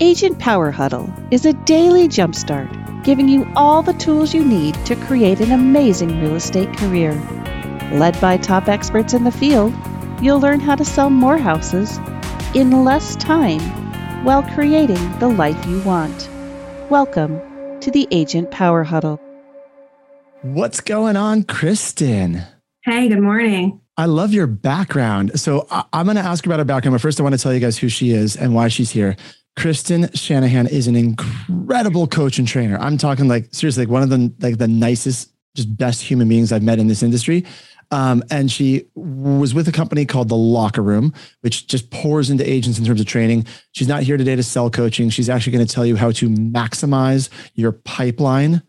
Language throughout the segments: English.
Agent Power Huddle is a daily jumpstart, giving you all the tools you need to create an amazing real estate career. Led by top experts in the field, you'll learn how to sell more houses in less time while creating the life you want. Welcome to the Agent Power Huddle. What's going on, Kristen? Hey, good morning. I love your background. So I- am going to ask about her background, but first I want to tell you guys who she is and why she's here. Kristen Shanahan is an incredible coach and trainer. I'm talking like seriously, like one of the like the nicest, just best human beings I've met in this industry. Um, and she was with a company called The Locker Room, which just pours into agents in terms of training. She's not here today to sell coaching. She's actually going to tell you how to maximize your pipeline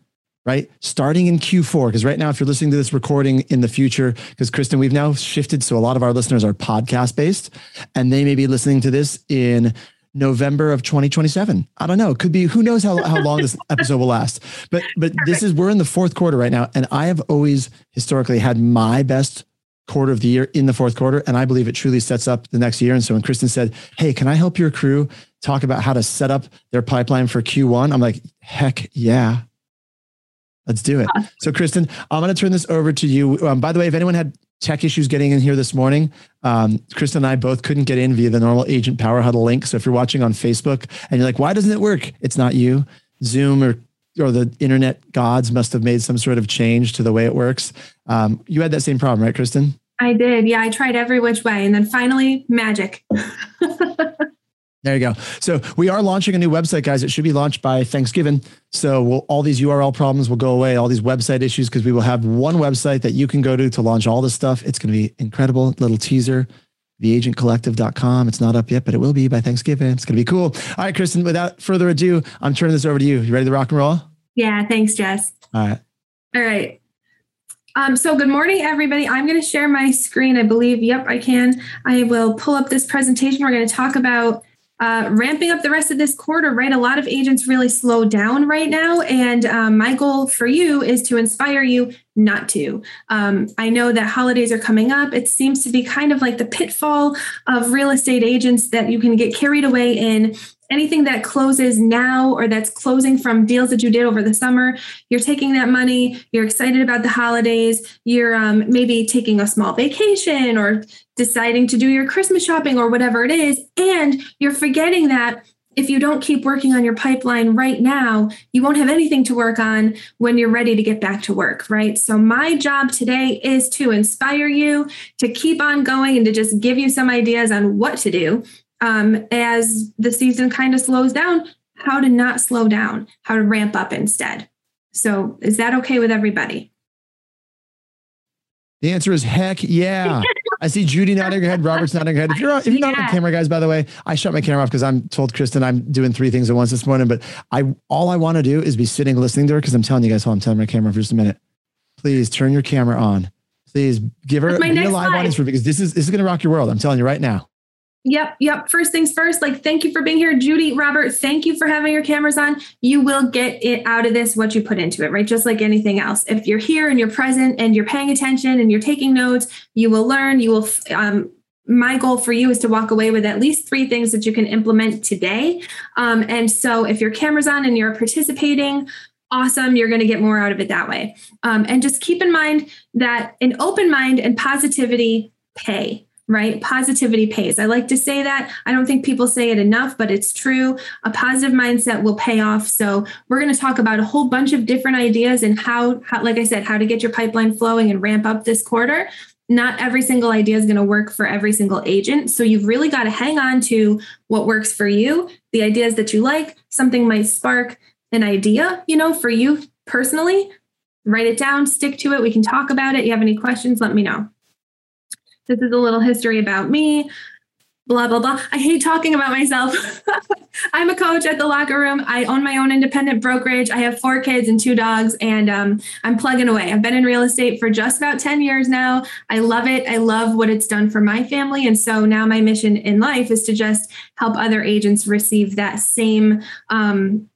right? Starting in Q4, because right now, if you're listening to this recording in the future, because Kristen, we've now shifted. So a lot of our listeners are podcast based and they may be listening to this in November of 2027. I don't know. It could be who knows how, how long this episode will last. But but Perfect. this is we're in the fourth quarter right now. And I have always historically had my best quarter of the year in the fourth quarter. And I believe it truly sets up the next year. And so when Kristen said, Hey, can I help your crew talk about how to set up their pipeline for Q1? I'm like, heck yeah. Let's do it. So, Kristen, I'm going to turn this over to you. Um, by the way, if anyone had tech issues getting in here this morning. Um, Kristen and I both couldn't get in via the normal Agent Power Huddle link. So if you're watching on Facebook and you're like, why doesn't it work? It's not you. Zoom or or the internet gods must have made some sort of change to the way it works. Um, you had that same problem, right, Kristen? I did. Yeah, I tried every which way, and then finally, magic. There you go. So we are launching a new website, guys. It should be launched by Thanksgiving. So we'll, all these URL problems will go away, all these website issues, because we will have one website that you can go to to launch all this stuff. It's going to be incredible. Little teaser, theagentcollective.com. It's not up yet, but it will be by Thanksgiving. It's going to be cool. All right, Kristen, without further ado, I'm turning this over to you. You ready to rock and roll? Yeah. Thanks, Jess. All right. All right. Um, so good morning, everybody. I'm going to share my screen. I believe, yep, I can. I will pull up this presentation. We're going to talk about uh, ramping up the rest of this quarter, right? A lot of agents really slow down right now. And um, my goal for you is to inspire you not to. Um, I know that holidays are coming up. It seems to be kind of like the pitfall of real estate agents that you can get carried away in anything that closes now or that's closing from deals that you did over the summer you're taking that money you're excited about the holidays you're um, maybe taking a small vacation or deciding to do your christmas shopping or whatever it is and you're forgetting that if you don't keep working on your pipeline right now, you won't have anything to work on when you're ready to get back to work, right? So, my job today is to inspire you to keep on going and to just give you some ideas on what to do um, as the season kind of slows down, how to not slow down, how to ramp up instead. So, is that okay with everybody? The answer is heck yeah. I see Judy nodding her head, Robert's nodding her head. If you're if you're yeah. not on camera, guys, by the way, I shut my camera off because I'm told Kristen I'm doing three things at once this morning. But I all I want to do is be sitting listening to her because I'm telling you guys, hold I'm telling my camera for just a minute. Please turn your camera on. Please give her be a live audience for because this is this is gonna rock your world. I'm telling you right now. Yep, yep. First things first, like thank you for being here. Judy, Robert, thank you for having your cameras on. You will get it out of this what you put into it, right? Just like anything else. If you're here and you're present and you're paying attention and you're taking notes, you will learn. You will um, my goal for you is to walk away with at least three things that you can implement today. Um, and so if your camera's on and you're participating, awesome. You're going to get more out of it that way. Um, and just keep in mind that an open mind and positivity pay right? Positivity pays. I like to say that. I don't think people say it enough, but it's true. A positive mindset will pay off. So, we're going to talk about a whole bunch of different ideas and how, how like I said, how to get your pipeline flowing and ramp up this quarter. Not every single idea is going to work for every single agent. So, you've really got to hang on to what works for you, the ideas that you like. Something might spark an idea, you know, for you personally. Write it down, stick to it. We can talk about it. You have any questions, let me know. This is a little history about me. Blah, blah, blah. I hate talking about myself. I'm a coach at the locker room. I own my own independent brokerage. I have four kids and two dogs, and um, I'm plugging away. I've been in real estate for just about 10 years now. I love it. I love what it's done for my family. And so now my mission in life is to just help other agents receive that same um,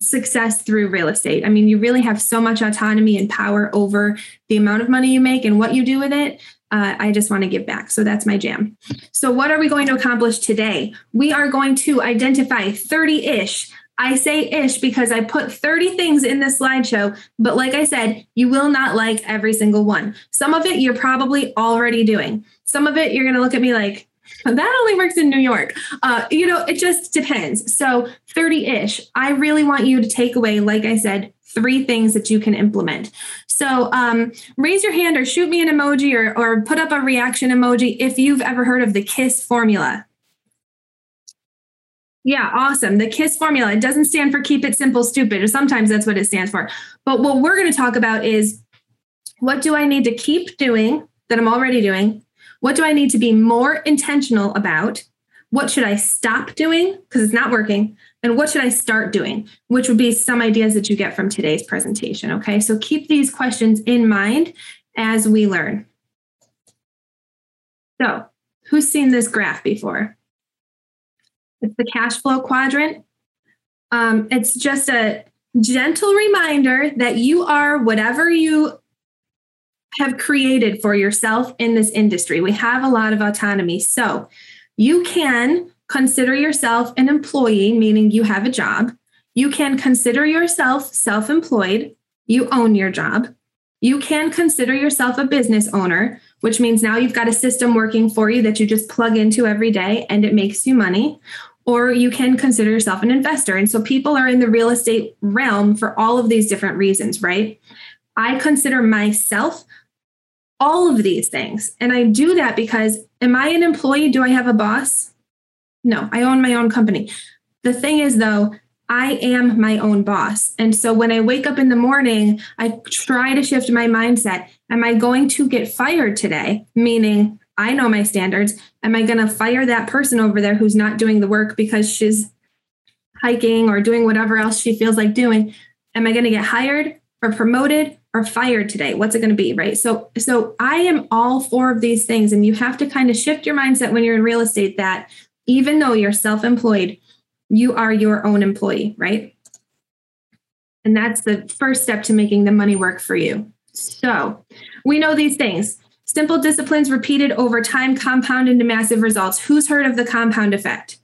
success through real estate. I mean, you really have so much autonomy and power over the amount of money you make and what you do with it uh, I just want to give back. So that's my jam. So, what are we going to accomplish today? We are going to identify 30 ish. I say ish because I put 30 things in this slideshow, but like I said, you will not like every single one. Some of it you're probably already doing. Some of it you're going to look at me like, that only works in New York. Uh, you know, it just depends. So 30 ish. I really want you to take away, like I said, three things that you can implement. So um, raise your hand or shoot me an emoji or, or put up a reaction emoji if you've ever heard of the KISS formula. Yeah, awesome. The KISS formula. It doesn't stand for keep it simple, stupid, or sometimes that's what it stands for. But what we're going to talk about is what do I need to keep doing that I'm already doing? What do I need to be more intentional about? What should I stop doing because it's not working? And what should I start doing? Which would be some ideas that you get from today's presentation. Okay, so keep these questions in mind as we learn. So, who's seen this graph before? It's the cash flow quadrant. Um, it's just a gentle reminder that you are whatever you have created for yourself in this industry. We have a lot of autonomy. So you can consider yourself an employee, meaning you have a job. You can consider yourself self employed. You own your job. You can consider yourself a business owner, which means now you've got a system working for you that you just plug into every day and it makes you money. Or you can consider yourself an investor. And so people are in the real estate realm for all of these different reasons, right? I consider myself all of these things. And I do that because am I an employee? Do I have a boss? No, I own my own company. The thing is, though, I am my own boss. And so when I wake up in the morning, I try to shift my mindset. Am I going to get fired today? Meaning, I know my standards. Am I going to fire that person over there who's not doing the work because she's hiking or doing whatever else she feels like doing? Am I going to get hired or promoted or fired today? What's it going to be, right? So so I am all four of these things and you have to kind of shift your mindset when you're in real estate that even though you're self-employed, you are your own employee, right? And that's the first step to making the money work for you. So, we know these things. Simple disciplines repeated over time compound into massive results. Who's heard of the compound effect?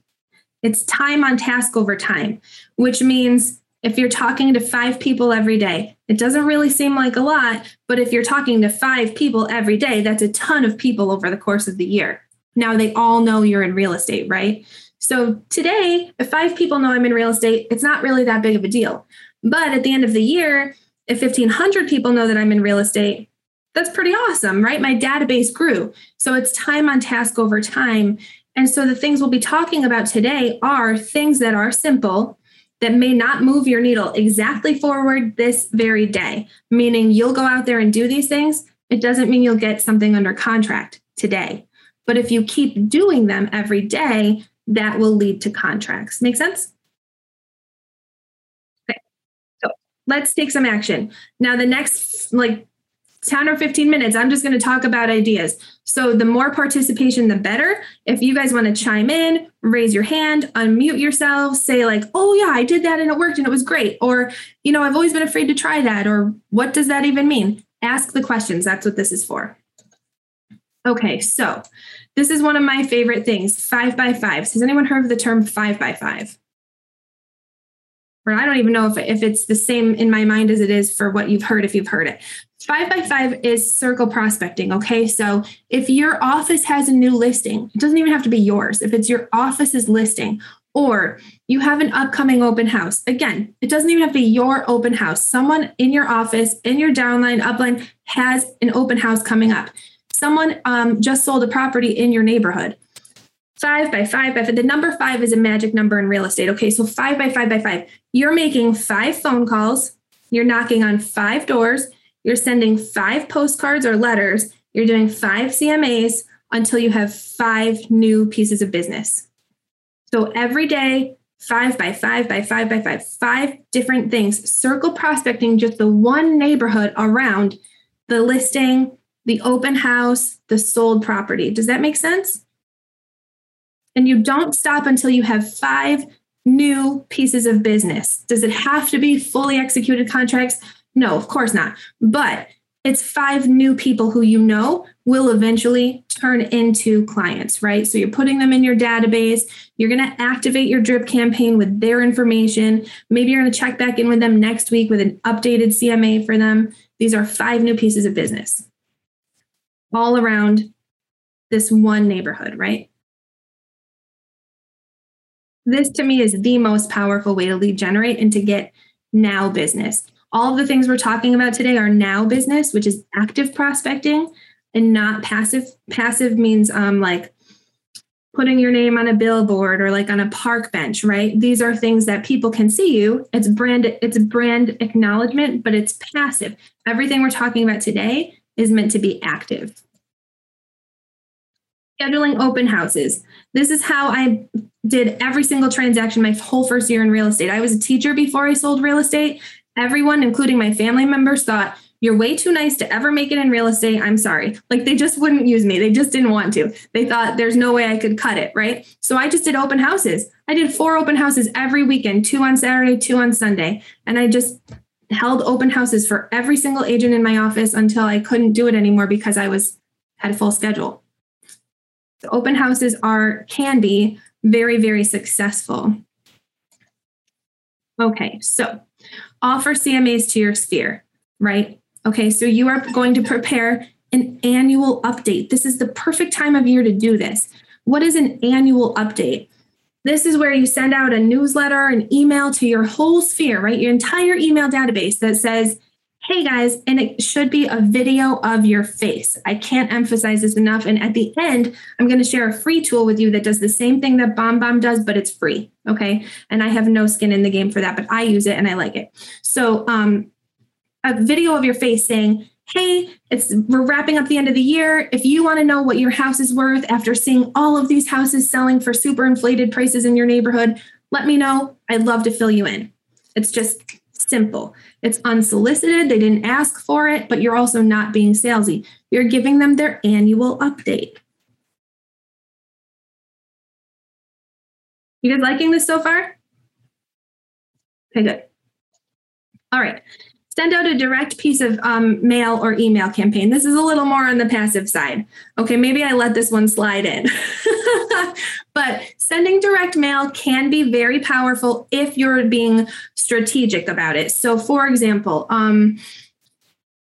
It's time on task over time, which means if you're talking to five people every day, it doesn't really seem like a lot, but if you're talking to five people every day, that's a ton of people over the course of the year. Now they all know you're in real estate, right? So today, if five people know I'm in real estate, it's not really that big of a deal. But at the end of the year, if 1,500 people know that I'm in real estate, that's pretty awesome, right? My database grew. So it's time on task over time. And so the things we'll be talking about today are things that are simple that may not move your needle exactly forward this very day, meaning you'll go out there and do these things. It doesn't mean you'll get something under contract today. But if you keep doing them every day, that will lead to contracts. Make sense? Okay. So let's take some action. Now, the next like 10 or 15 minutes, I'm just going to talk about ideas. So the more participation, the better. If you guys want to chime in, raise your hand, unmute yourselves, say, like, oh, yeah, I did that and it worked and it was great. Or, you know, I've always been afraid to try that. Or what does that even mean? Ask the questions. That's what this is for. Okay, so this is one of my favorite things five by five. Has anyone heard of the term five by five? Or I don't even know if, if it's the same in my mind as it is for what you've heard, if you've heard it. Five by five is circle prospecting. Okay. So if your office has a new listing, it doesn't even have to be yours. If it's your office's listing, or you have an upcoming open house, again, it doesn't even have to be your open house. Someone in your office, in your downline, upline has an open house coming up. Someone um, just sold a property in your neighborhood. Five by five by five. The number five is a magic number in real estate. Okay. So five by five by five. You're making five phone calls. You're knocking on five doors you're sending five postcards or letters. You're doing five CMAs until you have five new pieces of business. So every day, five by five by five by five, five different things. Circle prospecting just the one neighborhood around the listing, the open house, the sold property. Does that make sense? And you don't stop until you have five new pieces of business. Does it have to be fully executed contracts? No, of course not. But it's five new people who you know will eventually turn into clients, right? So you're putting them in your database. You're going to activate your drip campaign with their information. Maybe you're going to check back in with them next week with an updated CMA for them. These are five new pieces of business all around this one neighborhood, right? This to me is the most powerful way to lead generate and to get now business. All of the things we're talking about today are now business, which is active prospecting and not passive. Passive means um, like putting your name on a billboard or like on a park bench, right? These are things that people can see you. It's brand it's brand acknowledgement, but it's passive. Everything we're talking about today is meant to be active. Scheduling open houses. This is how I did every single transaction my whole first year in real estate. I was a teacher before I sold real estate. Everyone, including my family members, thought you're way too nice to ever make it in real estate. I'm sorry. Like they just wouldn't use me. They just didn't want to. They thought there's no way I could cut it, right? So I just did open houses. I did four open houses every weekend, two on Saturday, two on Sunday. And I just held open houses for every single agent in my office until I couldn't do it anymore because I was had a full schedule. Open houses are can be very very successful. Okay, so offer CMAs to your sphere, right? Okay, so you are going to prepare an annual update. This is the perfect time of year to do this. What is an annual update? This is where you send out a newsletter, an email to your whole sphere, right? Your entire email database that says, hey guys, and it should be a video of your face. I can't emphasize this enough. And at the end, I'm going to share a free tool with you that does the same thing that BombBomb does, but it's free. Okay. And I have no skin in the game for that, but I use it and I like it. So, um, a video of your face saying, hey, it's we're wrapping up the end of the year. If you want to know what your house is worth after seeing all of these houses selling for super inflated prices in your neighborhood, let me know. I'd love to fill you in. It's just simple. It's unsolicited. They didn't ask for it, but you're also not being salesy. You're giving them their annual update. You guys liking this so far? Okay, good. All right. Send out a direct piece of um, mail or email campaign. This is a little more on the passive side. Okay, maybe I let this one slide in. but sending direct mail can be very powerful if you're being strategic about it. So, for example, um,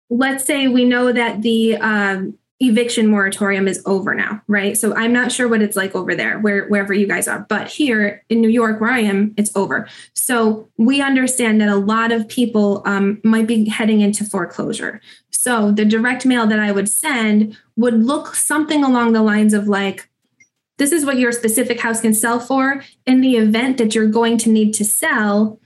let's say we know that the um, eviction moratorium is over now, right? So I'm not sure what it's like over there, where wherever you guys are, but here in New York, where I am, it's over. So we understand that a lot of people um, might be heading into foreclosure. So the direct mail that I would send would look something along the lines of like, this is what your specific house can sell for in the event that you're going to need to sell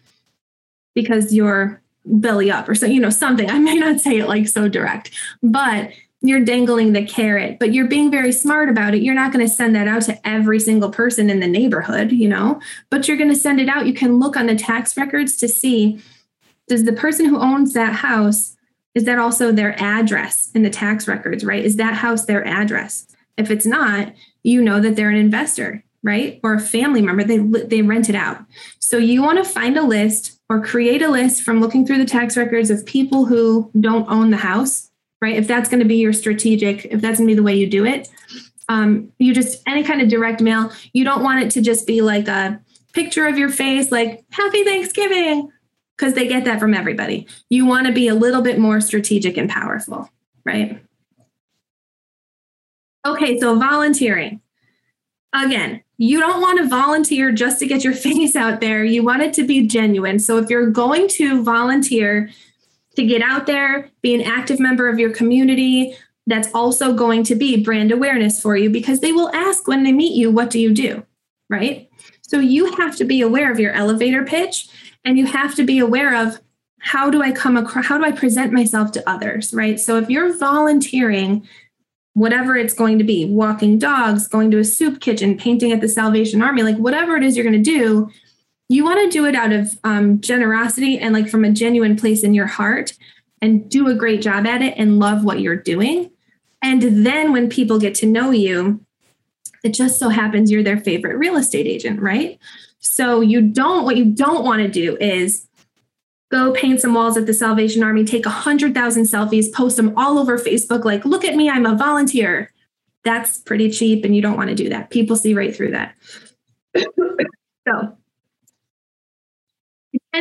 because you're belly up or so you know something i may not say it like so direct but you're dangling the carrot, but you're being very smart about it. You're not going to send that out to every single person in the neighborhood, you know, but you're going to send it out. You can look on the tax records to see does the person who owns that house is that also their address in the tax records, right? Is that house their address? If it's not, you know that they're an investor, right? Or a family member, they they rent it out. So you want to find a list or create a list from looking through the tax records of people who don't own the house right? If that's going to be your strategic, if that's going to be the way you do it, um, you just any kind of direct mail. You don't want it to just be like a picture of your face, like Happy Thanksgiving, because they get that from everybody. You want to be a little bit more strategic and powerful, right? Okay, so volunteering. Again, you don't want to volunteer just to get your face out there. You want it to be genuine. So if you're going to volunteer, to get out there, be an active member of your community. That's also going to be brand awareness for you because they will ask when they meet you, what do you do? Right? So you have to be aware of your elevator pitch and you have to be aware of how do I come across, how do I present myself to others? Right? So if you're volunteering, whatever it's going to be, walking dogs, going to a soup kitchen, painting at the Salvation Army, like whatever it is you're going to do, you want to do it out of um, generosity and like from a genuine place in your heart and do a great job at it and love what you're doing. And then when people get to know you, it just so happens you're their favorite real estate agent, right? So you don't, what you don't want to do is go paint some walls at the Salvation Army, take a hundred thousand selfies, post them all over Facebook, like, look at me, I'm a volunteer. That's pretty cheap, and you don't want to do that. People see right through that. so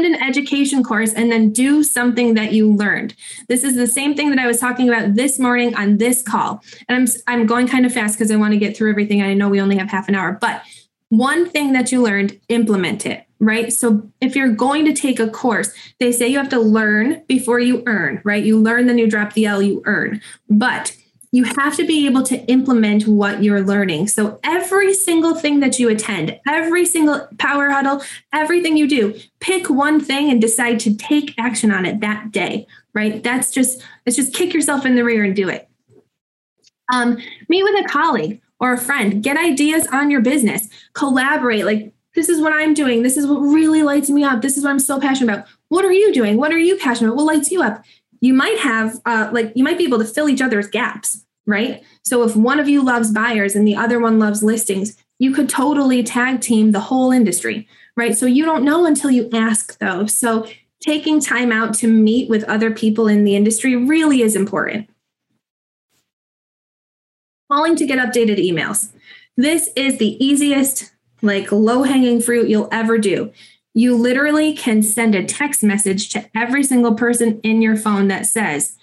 an education course and then do something that you learned. This is the same thing that I was talking about this morning on this call. And I'm I'm going kind of fast because I want to get through everything. I know we only have half an hour, but one thing that you learned, implement it, right? So if you're going to take a course, they say you have to learn before you earn, right? You learn, then you drop the L, you earn. But you have to be able to implement what you're learning. So every single thing that you attend, every single power huddle, everything you do, pick one thing and decide to take action on it that day, right? That's just, it's just kick yourself in the rear and do it. Um, meet with a colleague or a friend, get ideas on your business, collaborate. Like, this is what I'm doing. This is what really lights me up. This is what I'm so passionate about. What are you doing? What are you passionate about? What lights you up? You might have, uh, like, you might be able to fill each other's gaps right? So if one of you loves buyers and the other one loves listings, you could totally tag team the whole industry, right? So you don't know until you ask, though. So taking time out to meet with other people in the industry really is important. Calling to get updated emails. This is the easiest, like low hanging fruit you'll ever do. You literally can send a text message to every single person in your phone that says,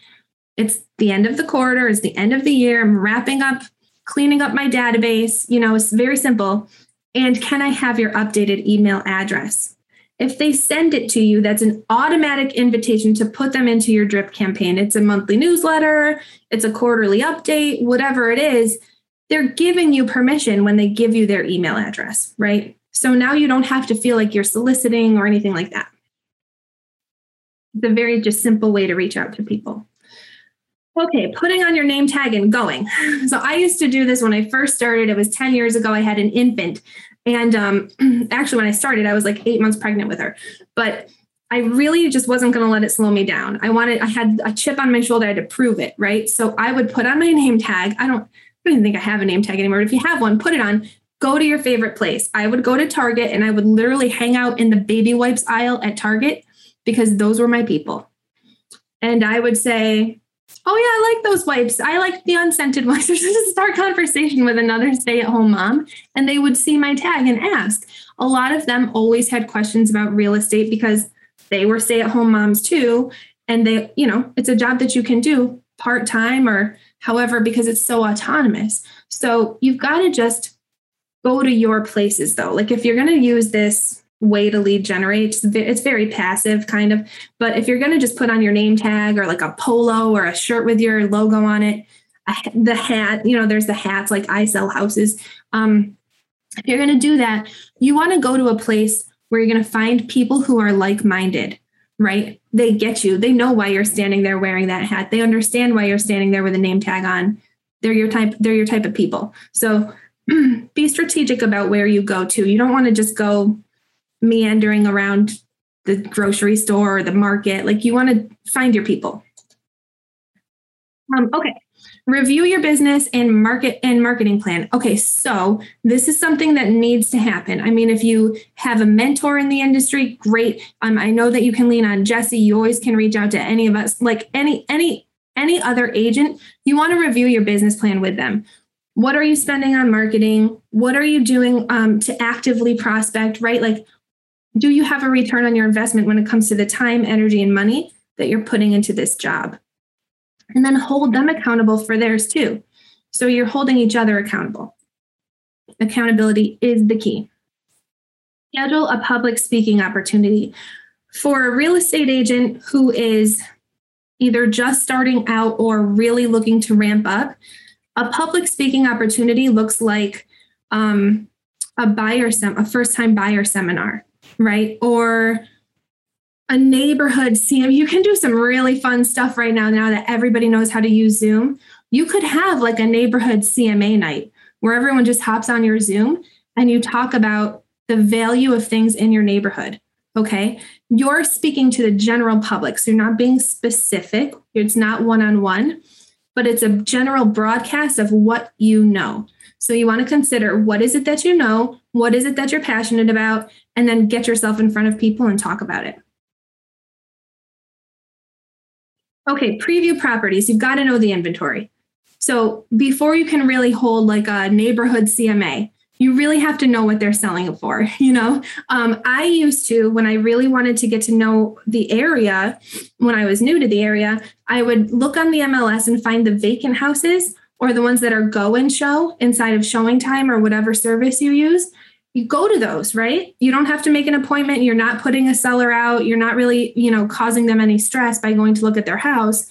it's the end of the quarter, it's the end of the year. I'm wrapping up, cleaning up my database. You know, it's very simple. And can I have your updated email address? If they send it to you, that's an automatic invitation to put them into your drip campaign. It's a monthly newsletter, it's a quarterly update, whatever it is. They're giving you permission when they give you their email address, right? So now you don't have to feel like you're soliciting or anything like that. It's a very just simple way to reach out to people. Okay, putting on your name tag and going. So I used to do this when I first started. It was 10 years ago. I had an infant. And um, actually, when I started, I was like eight months pregnant with her. But I really just wasn't going to let it slow me down. I wanted, I had a chip on my shoulder. I had to prove it, right? So I would put on my name tag. I don't, I don't think I have a name tag anymore. But if you have one, put it on. Go to your favorite place. I would go to Target and I would literally hang out in the baby wipes aisle at Target because those were my people. And I would say, oh yeah, I like those wipes. I like the unscented ones. Just start conversation with another stay-at-home mom, and they would see my tag and ask. A lot of them always had questions about real estate because they were stay-at-home moms too, and they, you know, it's a job that you can do part-time or however because it's so autonomous. So you've got to just go to your places though. Like if you're going to use this way to lead generate. It's very passive, kind of. But if you're going to just put on your name tag or like a polo or a shirt with your logo on it, the hat, you know, there's the hats like I sell houses. Um, if you're going to do that, you want to go to a place where you're going to find people who are like minded, right? They get you. They know why you're standing there wearing that hat. They understand why you're standing there with a name tag on. They're your type. They're your type of people. So be strategic about where you go to. You don't want to just go meandering around the grocery store or the market. Like you want to find your people. Um, okay. Review your business and market and marketing plan. Okay, so this is something that needs to happen. I mean, if you have a mentor in the industry, great. Um, I know that you can lean on Jesse. You always can reach out to any of us, like any any any other agent. You want to review your business plan with them. What are you spending on marketing? What are you doing um, to actively prospect? Right, like do you have a return on your investment when it comes to the time, energy, and money that you're putting into this job? And then hold them accountable for theirs too. So you're holding each other accountable. Accountability is the key. Schedule a public speaking opportunity. For a real estate agent who is either just starting out or really looking to ramp up, a public speaking opportunity looks like um, a buyer sem- a first time buyer seminar right? Or a neighborhood CM. You can do some really fun stuff right now, now that everybody knows how to use Zoom. You could have like a neighborhood CMA night where everyone just hops on your Zoom and you talk about the value of things in your neighborhood. Okay. You're speaking to the general public. So you're not being specific, it's not one on one, but it's a general broadcast of what you know. So you want to consider what is it that you know? What is it that you're passionate about? And then get yourself in front of people and talk about it. Okay, preview properties. You've got to know the inventory. So before you can really hold like a neighborhood CMA, you really have to know what they're selling it for. You know, um, I used to when I really wanted to get to know the area when I was new to the area, I would look on the MLS and find the vacant houses or the ones that are go and show inside of showing time or whatever service you use you go to those, right? You don't have to make an appointment. You're not putting a seller out. You're not really, you know, causing them any stress by going to look at their house.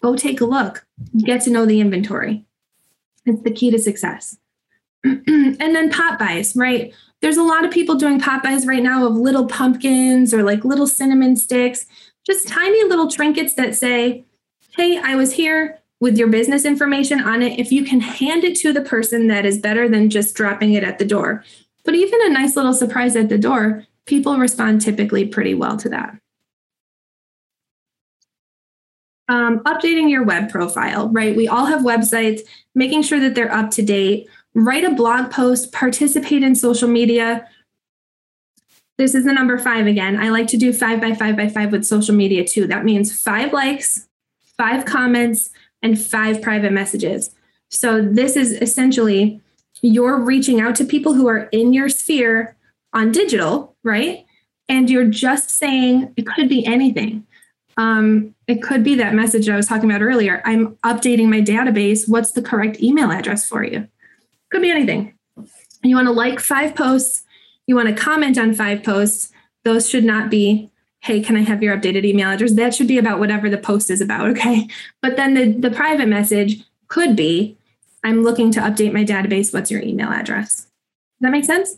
Go take a look, get to know the inventory. It's the key to success. and then pop bys, right? There's a lot of people doing pop bys right now of little pumpkins or like little cinnamon sticks, just tiny little trinkets that say, Hey, I was here with your business information on it. If you can hand it to the person, that is better than just dropping it at the door. But even a nice little surprise at the door, people respond typically pretty well to that. Um, updating your web profile, right? We all have websites, making sure that they're up to date. Write a blog post, participate in social media. This is the number five again. I like to do five by five by five with social media too. That means five likes, five comments, and five private messages. So this is essentially you're reaching out to people who are in your sphere on digital, right? And you're just saying it could be anything. Um, it could be that message I was talking about earlier. I'm updating my database. What's the correct email address for you? Could be anything. You want to like five posts. You want to comment on five posts. Those should not be, hey, can I have your updated email address? That should be about whatever the post is about. Okay. But then the, the private message could be, I'm looking to update my database. What's your email address? Does that make sense?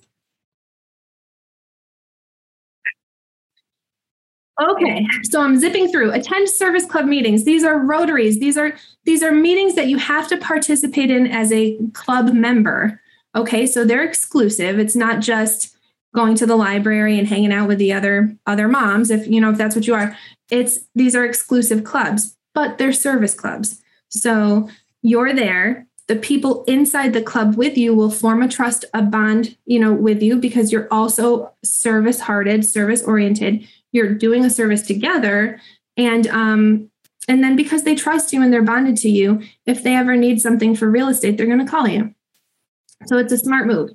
Okay, so I'm zipping through. Attend service club meetings. These are rotaries. These are these are meetings that you have to participate in as a club member. Okay, so they're exclusive. It's not just going to the library and hanging out with the other other moms if you know if that's what you are. It's these are exclusive clubs, but they're service clubs. So you're there. The people inside the club with you will form a trust a bond you know with you because you're also service hearted service oriented. You're doing a service together and um and then because they trust you and they're bonded to you if they ever need something for real estate they're going to call you. So it's a smart move.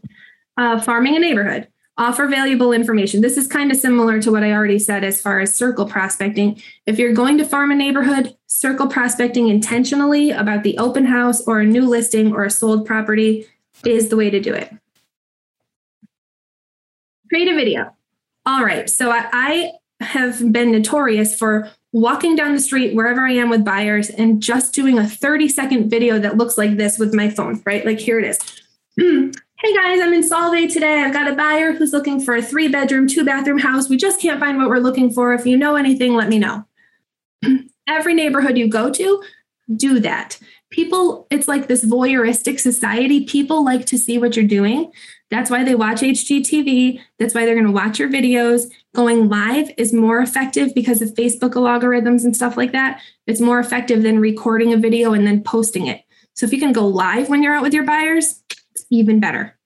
Uh, farming a neighborhood offer valuable information. This is kind of similar to what I already said as far as circle prospecting. If you're going to farm a neighborhood, circle prospecting intentionally about the open house or a new listing or a sold property is the way to do it. Create a video. All right. So I, have been notorious for walking down the street wherever I am with buyers and just doing a 30 second video that looks like this with my phone, right? Like here it is. Hey guys, I'm in Solvay today. I've got a buyer who's looking for a three bedroom, two bathroom house. We just can't find what we're looking for. If you know anything, let me know. Every neighborhood you go to, do that. People, it's like this voyeuristic society. People like to see what you're doing. That's why they watch HGTV. That's why they're going to watch your videos. Going live is more effective because of Facebook algorithms and stuff like that. It's more effective than recording a video and then posting it. So if you can go live when you're out with your buyers, even better.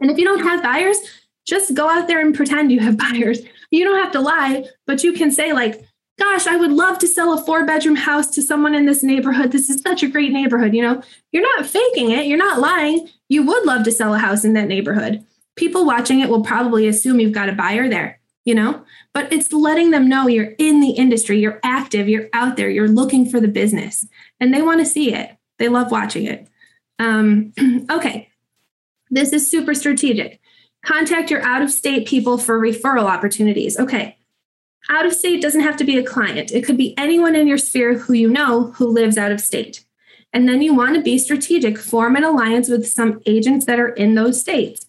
And if you don't have buyers, just go out there and pretend you have buyers. You don't have to lie, but you can say, like, gosh, I would love to sell a four bedroom house to someone in this neighborhood. This is such a great neighborhood. You know, you're not faking it, you're not lying. You would love to sell a house in that neighborhood. People watching it will probably assume you've got a buyer there, you know, but it's letting them know you're in the industry, you're active, you're out there, you're looking for the business, and they want to see it. They love watching it. Um, okay, this is super strategic. Contact your out of state people for referral opportunities. Okay, out of state doesn't have to be a client, it could be anyone in your sphere who you know who lives out of state. And then you want to be strategic, form an alliance with some agents that are in those states,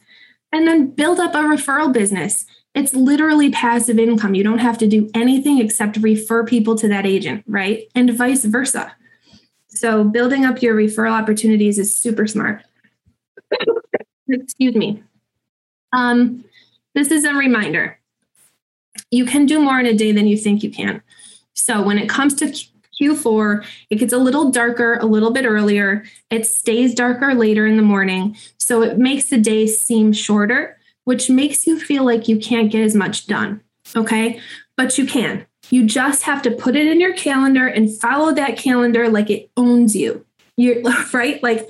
and then build up a referral business. It's literally passive income. You don't have to do anything except refer people to that agent, right? And vice versa. So building up your referral opportunities is super smart. Excuse me. Um, this is a reminder. You can do more in a day than you think you can. So when it comes to Q4, it gets a little darker a little bit earlier. It stays darker later in the morning. So it makes the day seem shorter, which makes you feel like you can't get as much done. Okay. But you can. You just have to put it in your calendar and follow that calendar like it owns you. You're right? Like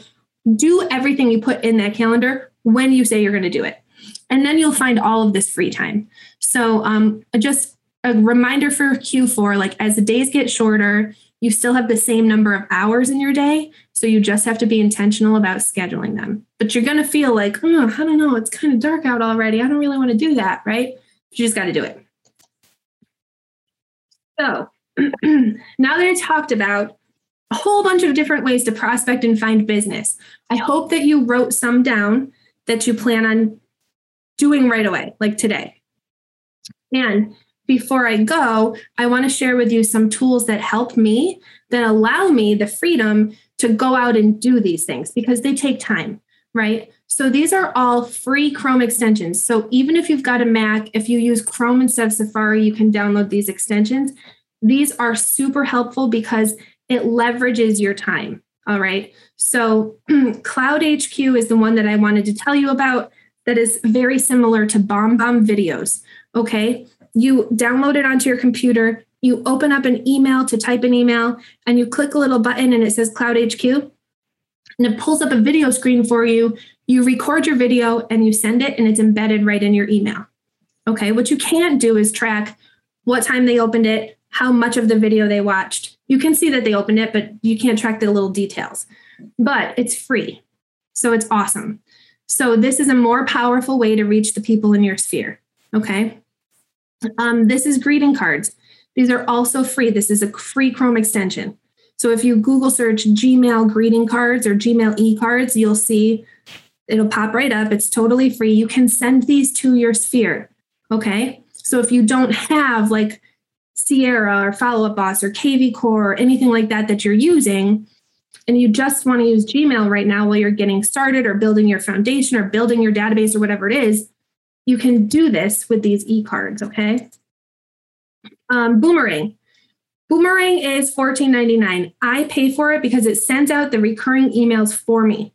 do everything you put in that calendar when you say you're going to do it. And then you'll find all of this free time. So um, just a reminder for Q4 like as the days get shorter, you still have the same number of hours in your day. So you just have to be intentional about scheduling them. But you're going to feel like, oh, I don't know, it's kind of dark out already. I don't really want to do that, right? You just got to do it. So now that I talked about a whole bunch of different ways to prospect and find business, I hope that you wrote some down that you plan on doing right away, like today. And before I go, I want to share with you some tools that help me, that allow me the freedom to go out and do these things because they take time, right? So these are all free Chrome extensions. So even if you've got a Mac, if you use Chrome instead of Safari, you can download these extensions. These are super helpful because it leverages your time. All right. So Cloud HQ is the one that I wanted to tell you about that is very similar to BombBomb videos. Okay. You download it onto your computer, you open up an email to type an email, and you click a little button and it says Cloud HQ. And it pulls up a video screen for you. You record your video and you send it, and it's embedded right in your email. Okay. What you can't do is track what time they opened it, how much of the video they watched. You can see that they opened it, but you can't track the little details. But it's free. So it's awesome. So this is a more powerful way to reach the people in your sphere. Okay. Um, this is greeting cards. These are also free. This is a free Chrome extension. So if you Google search Gmail greeting cards or Gmail e cards, you'll see it'll pop right up. It's totally free. You can send these to your sphere. Okay. So if you don't have like Sierra or Follow Up Boss or KV Core or anything like that that you're using, and you just want to use Gmail right now while you're getting started or building your foundation or building your database or whatever it is, you can do this with these e-cards, okay? Um, Boomerang. Boomerang is $14.99. I pay for it because it sends out the recurring emails for me.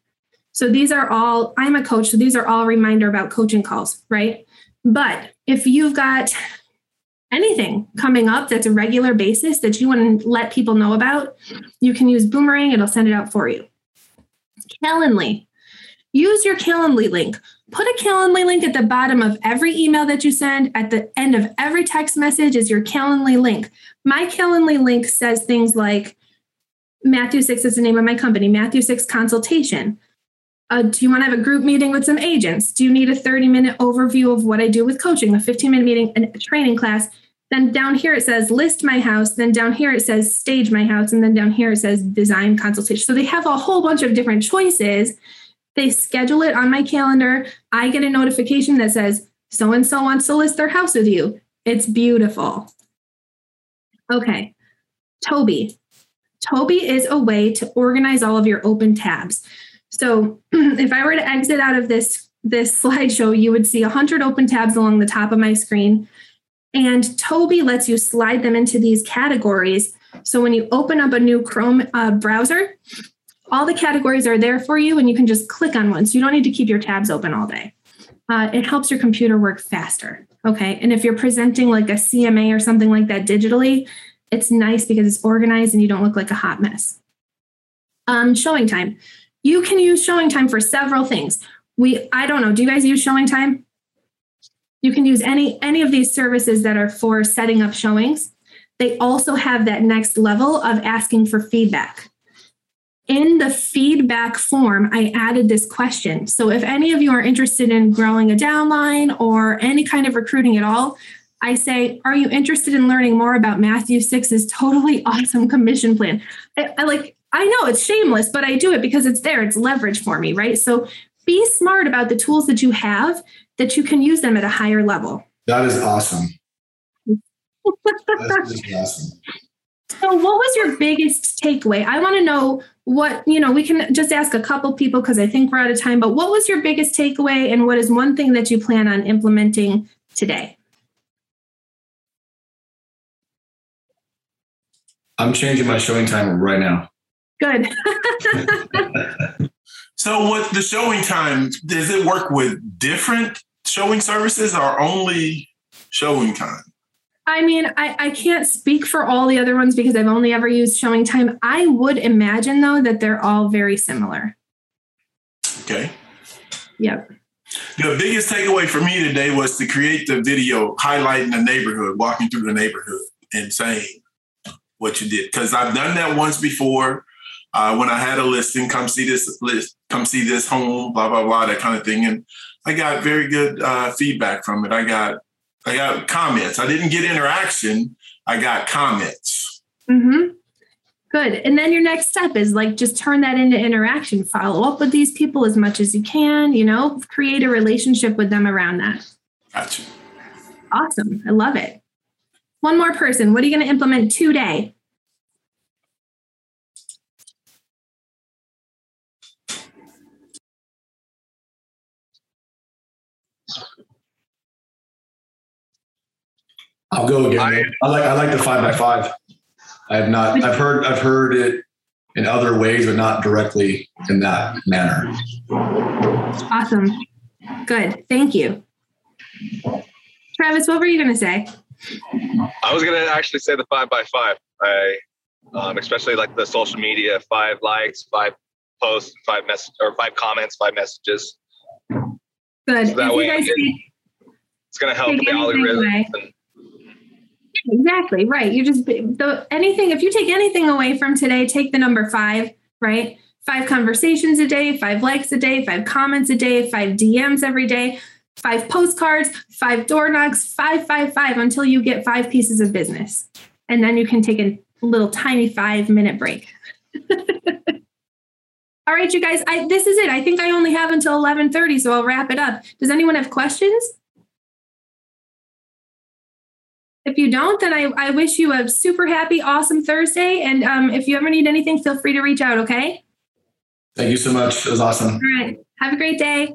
So these are all, I'm a coach, so these are all reminder about coaching calls, right? But if you've got anything coming up that's a regular basis that you want to let people know about, you can use Boomerang. It'll send it out for you. Calendly. Use your Calendly link. Put a Calendly link at the bottom of every email that you send. At the end of every text message is your Calendly link. My Calendly link says things like Matthew Six is the name of my company, Matthew Six Consultation. Uh, do you want to have a group meeting with some agents? Do you need a 30 minute overview of what I do with coaching, a 15 minute meeting, and a training class? Then down here it says list my house. Then down here it says stage my house. And then down here it says design consultation. So they have a whole bunch of different choices. They schedule it on my calendar. I get a notification that says so and so wants to list their house with you. It's beautiful. Okay. Toby. Toby is a way to organize all of your open tabs. So if I were to exit out of this this slideshow, you would see 100 open tabs along the top of my screen. And Toby lets you slide them into these categories. So when you open up a new Chrome uh, browser, all the categories are there for you and you can just click on one. So you don't need to keep your tabs open all day. Uh, it helps your computer work faster. Okay. And if you're presenting like a CMA or something like that digitally, it's nice because it's organized and you don't look like a hot mess. Um, showing time. You can use showing time for several things. We, I don't know, do you guys use showing time? You can use any any of these services that are for setting up showings. They also have that next level of asking for feedback. In the feedback form, I added this question. So if any of you are interested in growing a downline or any kind of recruiting at all, I say, are you interested in learning more about Matthew Six's totally awesome commission plan? I, I like, I know it's shameless, but I do it because it's there. It's leverage for me, right? So be smart about the tools that you have that you can use them at a higher level. That is awesome. That's awesome. So, what was your biggest takeaway? I want to know what, you know, we can just ask a couple people because I think we're out of time, but what was your biggest takeaway and what is one thing that you plan on implementing today? I'm changing my showing time right now. Good. so, what the showing time does it work with different showing services or only showing time? I mean, I, I can't speak for all the other ones because I've only ever used showing time. I would imagine though that they're all very similar. Okay. Yep. The biggest takeaway for me today was to create the video highlighting the neighborhood, walking through the neighborhood and saying what you did. Because I've done that once before uh, when I had a listing, come see this list, come see this home, blah, blah, blah, that kind of thing. And I got very good uh, feedback from it. I got I got comments. I didn't get interaction. I got comments. Mm-hmm. Good. And then your next step is like just turn that into interaction. Follow up with these people as much as you can, you know, create a relationship with them around that. Gotcha. Awesome. I love it. One more person. What are you going to implement today? I'll go again. I, I like I like the five by five. I have not. I've heard. I've heard it in other ways, but not directly in that manner. Awesome. Good. Thank you. Travis, what were you going to say? I was going to actually say the five by five. I, um, especially like the social media, five likes, five posts, five mess or five comments, five messages. Good. So that way, it, it's going to help the algorithm. Exactly right. You just the anything if you take anything away from today, take the number five. Right, five conversations a day, five likes a day, five comments a day, five DMs every day, five postcards, five door knocks, five, five, five until you get five pieces of business, and then you can take a little tiny five minute break. All right, you guys. I, this is it. I think I only have until eleven thirty, so I'll wrap it up. Does anyone have questions? If you don't, then I, I wish you a super happy, awesome Thursday. And um, if you ever need anything, feel free to reach out, okay? Thank you so much. It was awesome. All right. Have a great day.